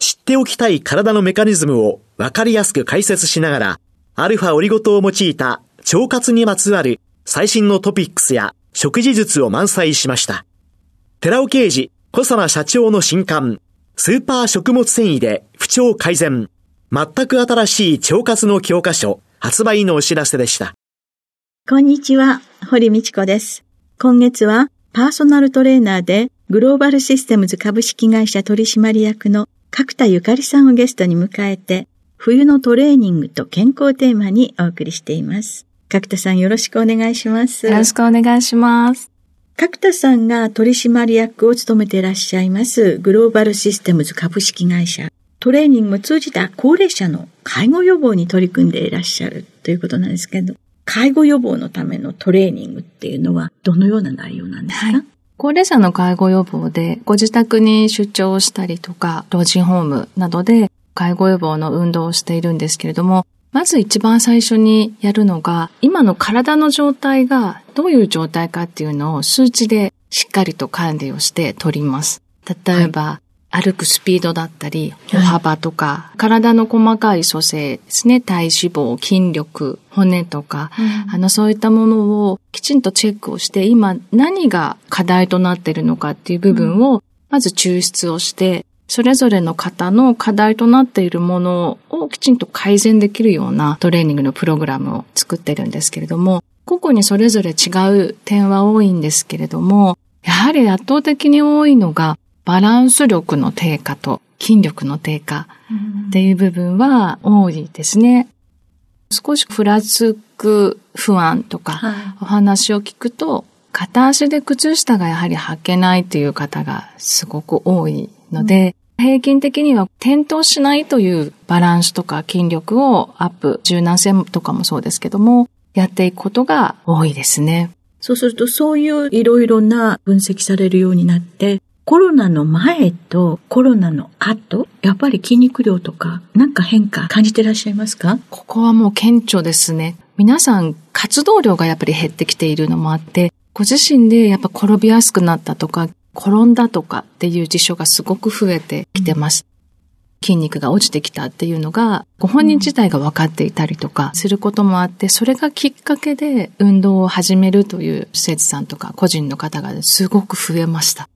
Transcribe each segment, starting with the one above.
知っておきたい体のメカニズムを分かりやすく解説しながら、アルファオリゴ糖を用いた腸活にまつわる最新のトピックスや食事術を満載しました。寺尾刑事、小佐社長の新刊、スーパー食物繊維で不調改善。全く新しい腸活の教科書発売のお知らせでした。こんにちは、堀道子です。今月はパーソナルトレーナーでグローバルシステムズ株式会社取締役の角田ゆかりさんをゲストに迎えて、冬のトレーニングと健康テーマにお送りしています。角田さんよろしくお願いします。よろしくお願いします。角田さんが取締役を務めていらっしゃいますグローバルシステムズ株式会社。トレーニングを通じた高齢者の介護予防に取り組んでいらっしゃるということなんですけど、介護予防のためのトレーニングっていうのはどのような内容なんですか、はい、高齢者の介護予防でご自宅に出張したりとか、老人ホームなどで介護予防の運動をしているんですけれども、まず一番最初にやるのが、今の体の状態がどういう状態かっていうのを数値でしっかりと管理をして取ります。例えば、は、歩くスピードだったり、歩幅とか、はい、体の細かい組成ですね、体脂肪、筋力、骨とか、うん、あの、そういったものをきちんとチェックをして、今何が課題となっているのかっていう部分を、まず抽出をして、それぞれの方の課題となっているものをきちんと改善できるようなトレーニングのプログラムを作ってるんですけれども、個々にそれぞれ違う点は多いんですけれども、やはり圧倒的に多いのがバランス力の低下と筋力の低下っていう部分は多いですね。少しふらつく不安とかお話を聞くと、片足で靴下がやはり履けないという方がすごく多いので、平均的には転倒しないというバランスとか筋力をアップ、柔軟性とかもそうですけども、やっていくことが多いですね。そうするとそういういろいろな分析されるようになって、コロナの前とコロナの後、やっぱり筋肉量とか、なんか変化感じてらっしゃいますか？ここはもう顕著ですね。皆さん活動量がやっぱり減ってきているのもあって、ご自身でやっぱ転びやすくなったとか、転んだとかっていう事象がすごく増えてきてます。筋肉が落ちてきたっていうのが、ご本人自体が分かっていたりとかすることもあって、それがきっかけで運動を始めるという施設さんとか個人の方がすごく増えました。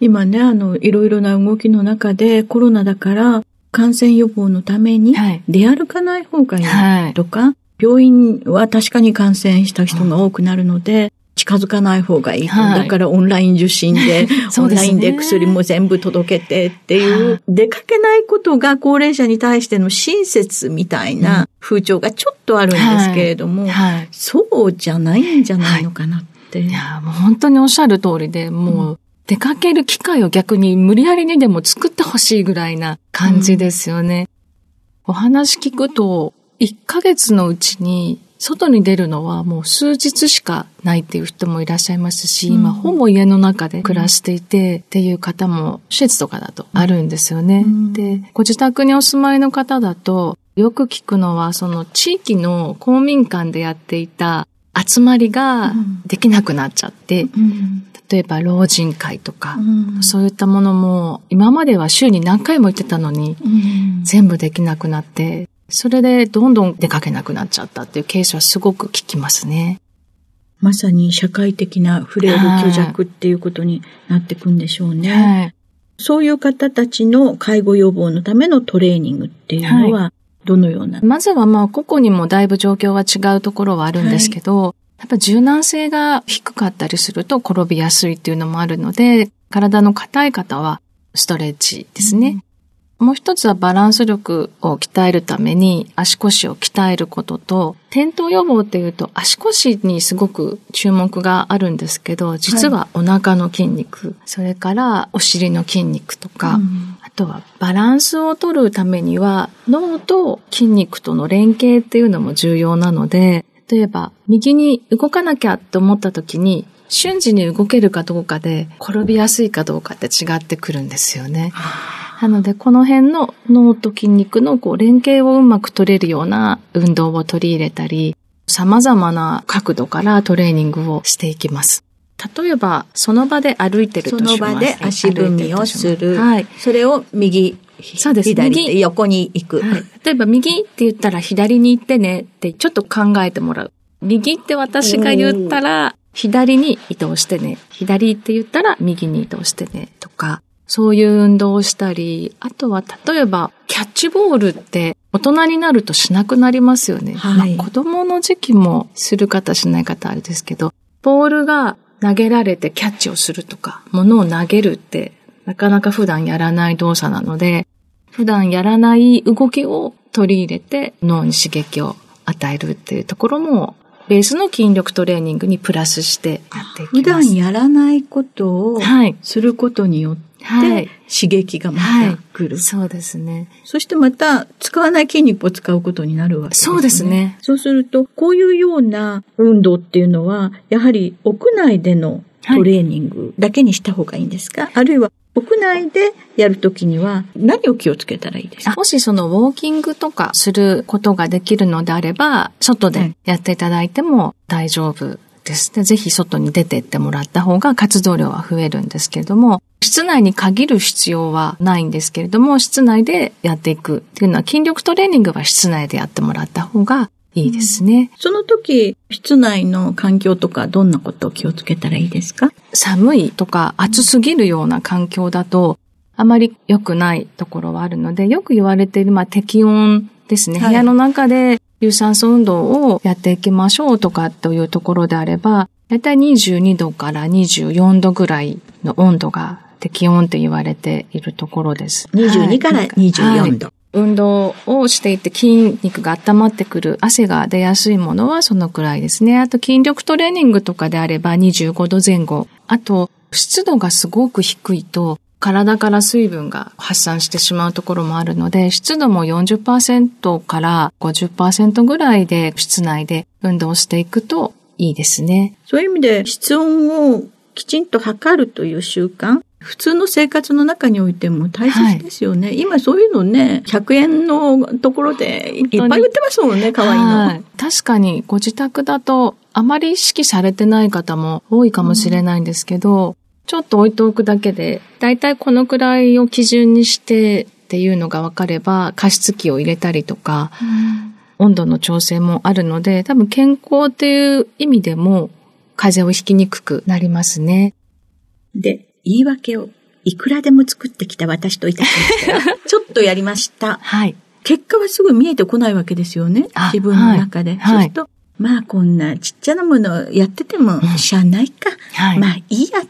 今ね、あの、いろいろな動きの中でコロナだから感染予防のために出歩かない方がいいとか、はい、病院は確かに感染した人が多くなるので、近づかない方がいい。はい、だからオンライン受診で、オンラインで薬も全部届けてっていう、出かけないことが高齢者に対しての親切みたいな風潮がちょっとあるんですけれども、はい。はい、そうじゃないんじゃないのかなって。いや、もう本当におっしゃる通りで、もう、出かける機会を逆に無理やりにでも作ってほしいぐらいな感じですよね。うん、お話聞くと、1ヶ月のうちに外に出るのはもう数日しかないっていう人もいらっしゃいますし、うん、今ほぼ家の中で暮らしていてっていう方も施設とかだとあるんですよね。うん、で、ご自宅にお住まいの方だとよく聞くのはその地域の公民館でやっていた集まりができなくなっちゃって、うん、例えば老人会とか、うん、そういったものも今までは週に何回も行ってたのに、全部できなくなって、それでどんどん出かけなくなっちゃったっていうケースはすごく聞きますね。まさに社会的なフレイル虚弱っていうことになっていくんでしょうね。はい、そういう方たちの介護予防のためのトレーニングっていうのは、はい、どのような？まずはまあ、個々にもだいぶ状況は違うところはあるんですけど、はい、やっぱ柔軟性が低かったりすると転びやすいっていうのもあるので、体の硬い方はストレッチですね。もう一つはバランス力を鍛えるために足腰を鍛えることと、転倒予防っていうと足腰にすごく注目があるんですけど、実はお腹の筋肉、はい、それからお尻の筋肉とか、うん、あとはバランスを取るためには脳と筋肉との連携っていうのも重要なので、例えば右に動かなきゃって思った時に瞬時に動けるかどうかで転びやすいかどうかって違ってくるんですよね。なので、この辺の脳と筋肉のこう連携をうまく取れるような運動を取り入れたり、様々な角度からトレーニングをしていきます。例えば、その場で歩いてるとします。その場で足踏みをする。はい。それを右、そうです。左横に行く、はい。例えば、右って言ったら左に行ってねってちょっと考えてもらう。右って私が言ったら、左に移動してね。左って言ったら右に移動してね。とか、そういう運動をしたり、あとは例えばキャッチボールって大人になるとしなくなりますよね。はい、まあ、子供の時期もする方しない方あれですけど、ボールが投げられてキャッチをするとか、物を投げるってなかなか普段やらない動作なので、普段やらない動きを取り入れて脳に刺激を与えるっていうところもベースの筋力トレーニングにプラスしてやっていきます。普段やらないことをすることによって、はい、刺激がまた来る、はい、そうですね。そしてまた使わない筋肉を使うことになるわけですね。そうですね。そうすると、こういうような運動っていうのは、やはり屋内でのトレーニングだけにした方がいいんですか、はい、あるいは屋内でやるときには何を気をつけたらいいですか？もしそのウォーキングとかすることができるのであれば、外でやっていただいても大丈夫ですね。ぜひ外に出てってもらった方が活動量は増えるんですけれども、室内に限る必要はないんですけれども、室内でやっていくっていうのは筋力トレーニングは室内でやってもらった方がいいですね。その時、室内の環境とかどんなことを気をつけたらいいですか？寒いとか暑すぎるような環境だと、あまり良くないところはあるので、よく言われている、まあ、適温ですね。はい、部屋の中で有酸素運動をやっていきましょうとかというところであれば、だいたい22度から24度ぐらいの温度が適温って言われているところです。22から24度。はい運動をしていて筋肉が温まってくる汗が出やすいものはそのくらいですね。あと筋力トレーニングとかであれば25度前後。あと湿度がすごく低いと体から水分が発散してしまうところもあるので、湿度も40%から50%ぐらいで室内で運動していくといいですね。そういう意味で室温をきちんと測るという習慣。普通の生活の中においても大切ですよね。はい、今そういうのね、100円のところでいっぱい売ってますもんね、可愛いの、はい。確かにご自宅だとあまり意識されてない方も多いかもしれないんですけど、うん、ちょっと置いておくだけで、だいたいこのくらいを基準にしてっていうのが分かれば、加湿器を入れたりとか、うん、温度の調整もあるので、多分健康っていう意味でも風邪をひきにくくなりますね。で、言い訳をいくらでも作ってきた私といたしましたら、ちょっとやりました。はい。結果はすぐ見えてこないわけですよね。自分の中で。はい、そうすると、まあこんなちっちゃなものやっててもしゃあないか。はい、まあいいやっ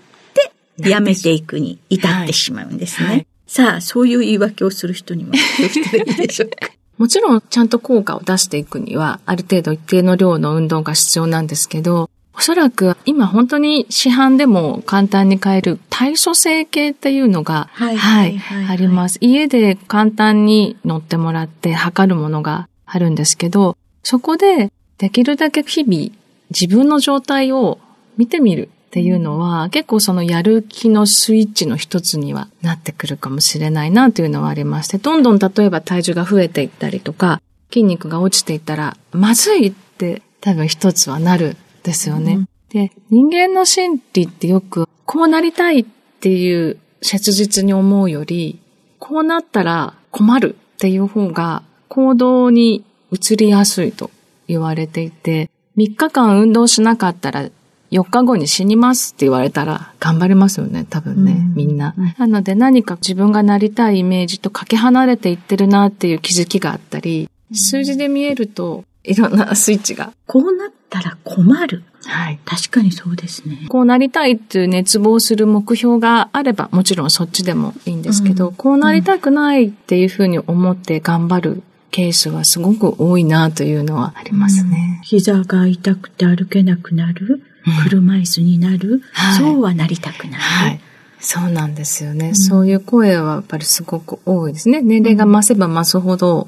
てやめていくに至ってしまうんですね。はい、さあ、そういう言い訳をする人にはどうしたらいいでしょうか。もちろんちゃんと効果を出していくには、ある程度一定の量の運動が必要なんですけど、おそらく今本当に市販でも簡単に買える体組成計っていうのが、はい、はい、あります。家で簡単に乗ってもらって測るものがあるんですけど、そこでできるだけ日々自分の状態を見てみるっていうのは、結構そのやる気のスイッチの一つにはなってくるかもしれないなというのはありまして、どんどん例えば体重が増えていったりとか、筋肉が落ちていったら、まずいって多分一つはなるですよね。うん、で、人間の心理ってよく、こうなりたいっていう切実に思うより、こうなったら困るっていう方が行動に移りやすいと言われていて、3日間運動しなかったら4日後に死にますって言われたら頑張りますよね、多分ね、うん、みんな。なので何か自分がなりたいイメージとかけ離れていってるなっていう気づきがあったり、数字で見えると、いろんなスイッチが。こうなったら困る。はい。確かにそうですね。こうなりたいっていう熱望する目標があれば、もちろんそっちでもいいんですけど、うん、こうなりたくないっていうふうに思って頑張るケースはすごく多いなというのはありますね。うん、膝が痛くて歩けなくなる、車椅子になる、はい、そうはなりたくない。はいそうなんですよね、うん、そういう声はやっぱりすごく多いですね。年齢が増せば増すほど、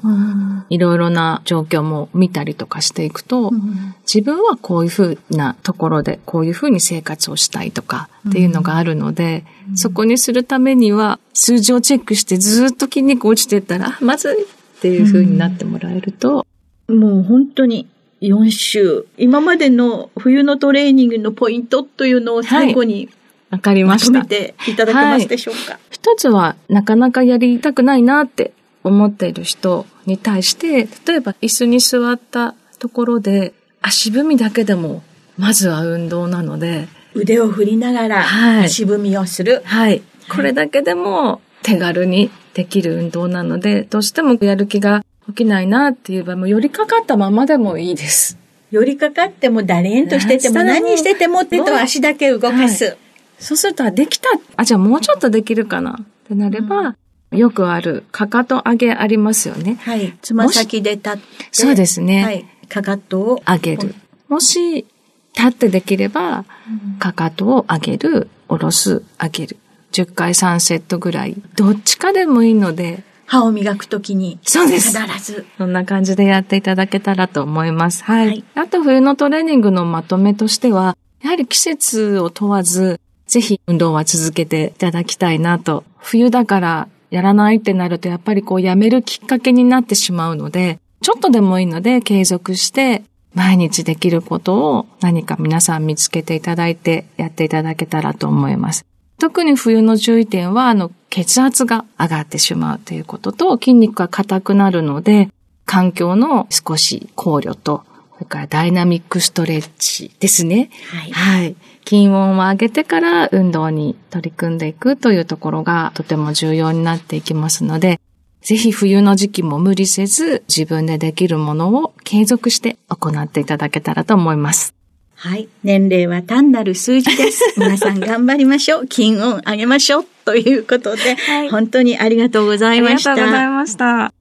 いろいろな状況も見たりとかしていくと、うん、自分はこういうふうなところで、こういうふうに生活をしたいとかっていうのがあるので、うん、そこにするためには、数字をチェックしてずっと筋肉落ちてったら、まずいっていうふうになってもらえると。もう本当に4週、今までの冬のトレーニングのポイントというのを最後にわかりました。まとめていただけますでしょうか、はい、一つは、なかなかやりたくないなって思っている人に対して、例えば椅子に座ったところで、足踏みだけでも、まずは運動なので、腕を振りながら、足踏みをする。はい。これだけでも手軽にできる運動なので、どうしてもやる気が起きないなっていう場合も、寄りかかったままでもいいです。寄りかかっても、だれんとしてても、何してても手と足だけ動かす。はいそうすると、できた。あ、じゃあもうちょっとできるかなってなれば、うん、よくある、かかと上げありますよね。はい。つま先で立って。そうですね。はい。かかとを上げる。もし、立ってできれば、かかとを上げる、下ろす、上げる。10回3セットぐらい。どっちかでもいいので。歯を磨くときに。そうです。必ず。そんな感じでやっていただけたらと思います。はい。はい、あと冬のトレーニングのまとめとしては、やはり季節を問わず、ぜひ運動は続けていただきたいなと。冬だからやらないってなるとやっぱりこうやめるきっかけになってしまうので、ちょっとでもいいので継続して毎日できることを何か皆さん見つけていただいてやっていただけたらと思います。特に冬の注意点は、あの、血圧が上がってしまうということと、筋肉が硬くなるので、環境の少し考慮と、それからダイナミックストレッチですね。はい。はい。筋温を上げてから運動に取り組んでいくというところがとても重要になっていきますので、ぜひ冬の時期も無理せず自分でできるものを継続して行っていただけたらと思います。はい。年齢は単なる数字です。皆さん頑張りましょう。筋温上げましょう。ということで、はい、本当にありがとうございました。ありがとうございました。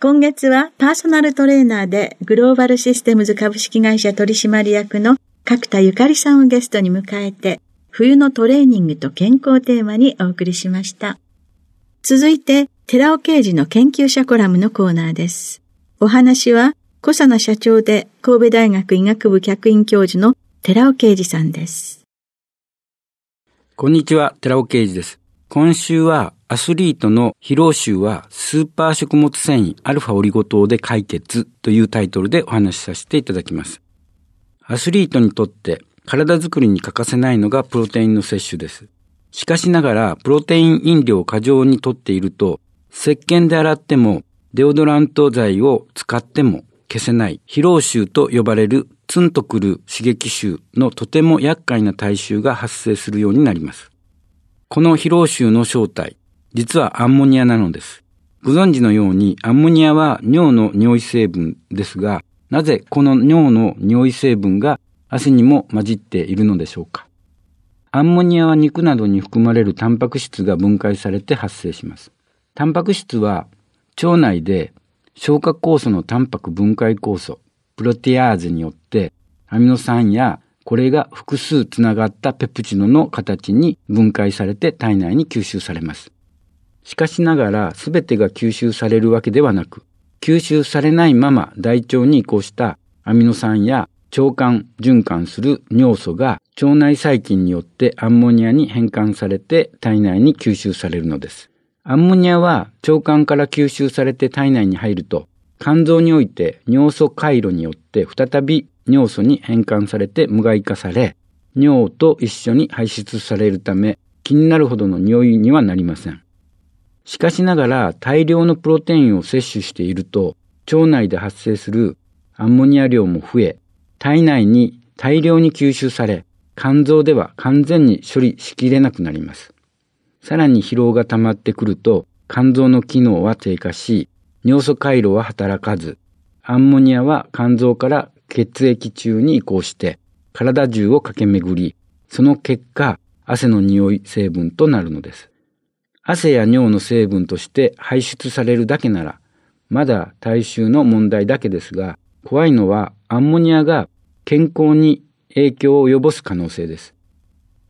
今月はパーソナルトレーナーでグローバルシステムズ株式会社取締役の角田ゆかりさんをゲストに迎えて、冬のトレーニングと健康テーマにお送りしました。続いて、寺尾刑事の研究者コラムのコーナーです。お話は、小佐奈社長で神戸大学医学部客員教授の寺尾啓二さんです。こんにちは、寺尾啓二です。今週はアスリートの疲労臭はスーパー食物繊維アルファオリゴ糖で解決というタイトルでお話しさせていただきます。アスリートにとって体づくりに欠かせないのがプロテインの摂取です。しかしながら、プロテイン飲料を過剰にとっていると、石鹸で洗っても、デオドラント剤を使っても消せない疲労臭と呼ばれるツンとくる刺激臭のとても厄介な体臭が発生するようになります。この疲労臭の正体、実はアンモニアなのです。ご存知のようにアンモニアは尿の匂い成分ですが、なぜこの尿の匂い成分が汗にも混じっているのでしょうか？アンモニアは肉などに含まれるタンパク質が分解されて発生します。タンパク質は腸内で消化酵素のタンパク分解酵素、プロテアーゼによってアミノ酸やこれが複数つながったペプチドの形に分解されて体内に吸収されます。しかしながら全てが吸収されるわけではなく、吸収されないまま大腸に移行したアミノ酸や腸管循環する尿素が腸内細菌によってアンモニアに変換されて体内に吸収されるのです。アンモニアは腸管から吸収されて体内に入ると肝臓において尿素回路によって再び尿素に変換されて無害化され尿と一緒に排出されるため気になるほどの匂いにはなりません。しかしながら大量のプロテインを摂取していると腸内で発生するアンモニア量も増え体内に大量に吸収され肝臓では完全に処理しきれなくなります。さらに疲労が溜まってくると肝臓の機能は低下し尿素回路は働かずアンモニアは肝臓から血液中に移行して体中を駆け巡り、その結果、汗の匂い成分となるのです。汗や尿の成分として排出されるだけなら、まだ体臭の問題だけですが、怖いのはアンモニアが健康に影響を及ぼす可能性です。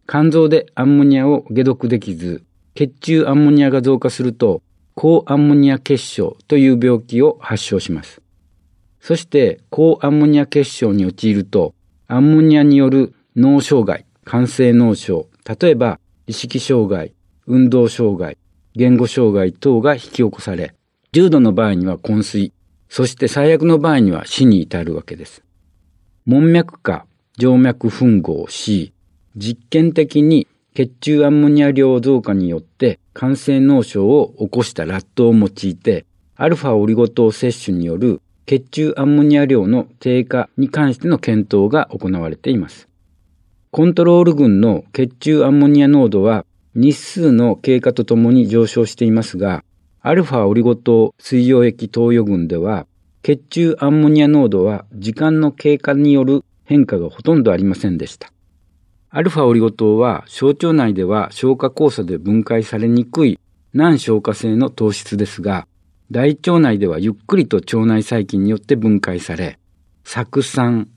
肝臓でアンモニアを解毒できず、血中アンモニアが増加すると、高アンモニア結晶という病気を発症します。そして、高アンモニア結晶に陥ると、アンモニアによる脳障害、肝性脳症、例えば意識障害、運動障害、言語障害等が引き起こされ、重度の場合には昏睡、そして最悪の場合には死に至るわけです。門脈下、静脈吻合 C、実験的に血中アンモニア量増加によって感染脳症を起こしたラットを用いて、アルファオリゴ糖摂取による血中アンモニア量の低下に関しての検討が行われています。コントロール群の血中アンモニア濃度は日数の経過とともに上昇していますが、アルファオリゴ糖水溶液投与群では、血中アンモニア濃度は時間の経過による変化がほとんどありませんでした。アルファオリゴ糖は小腸内では消化酵素で分解されにくい難消化性の糖質ですが、大腸内ではゆっくりと腸内細菌によって分解され、酢酸、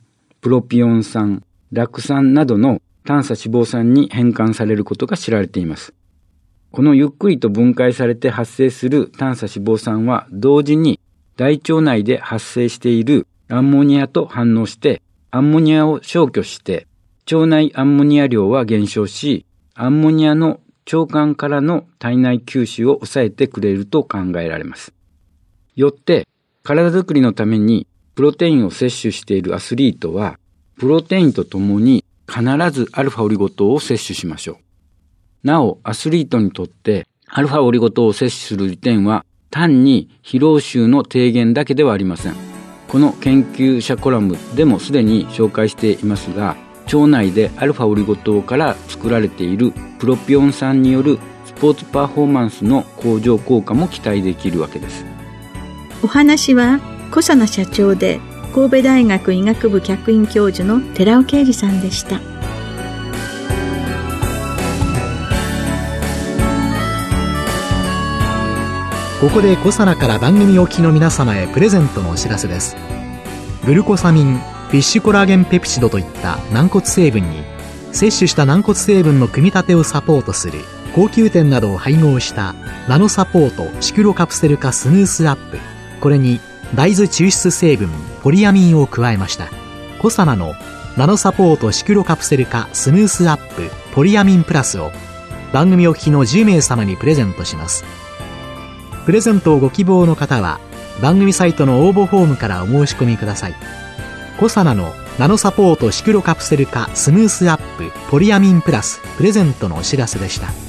プロピオン酸、酪酸などの短鎖脂肪酸に変換されることが知られています。このゆっくりと分解されて発生する短鎖脂肪酸は同時に大腸内で発生しているアンモニアと反応してアンモニアを消去して腸内アンモニア量は減少しアンモニアの腸管からの体内吸収を抑えてくれると考えられます。よって体づくりのためにプロテインを摂取しているアスリートはプロテインとともに必ずアルファオリゴ糖を摂取しましょう。なお、アスリートにとってアルファオリゴ糖を摂取する利点は単に疲労臭の低減だけではありません。この研究者コラムでもすでに紹介していますが、腸内でアルファオリゴ糖から作られているプロピオン酸によるスポーツパフォーマンスの向上効果も期待できるわけです。お話は小佐奈社長で神戸大学医学部客員教授の寺尾啓二さんでした。ここでコサナから番組お聞きの皆様へプレゼントのお知らせです。グルコサミンフィッシュコラーゲンペプチドといった軟骨成分に摂取した軟骨成分の組み立てをサポートする高級店などを配合したナノサポートシクロカプセル化スムースアップ。これに大豆抽出成分ポリアミンを加えました。コサナのナノサポートシクロカプセル化スムースアップポリアミンプラスを番組お聞きの10名様にプレゼントします。プレゼントをご希望の方は番組サイトの応募フォームからお申し込みください。コサナのナノサポートシクロカプセル化スムースアップポリアミンプラスプレゼントのお知らせでした。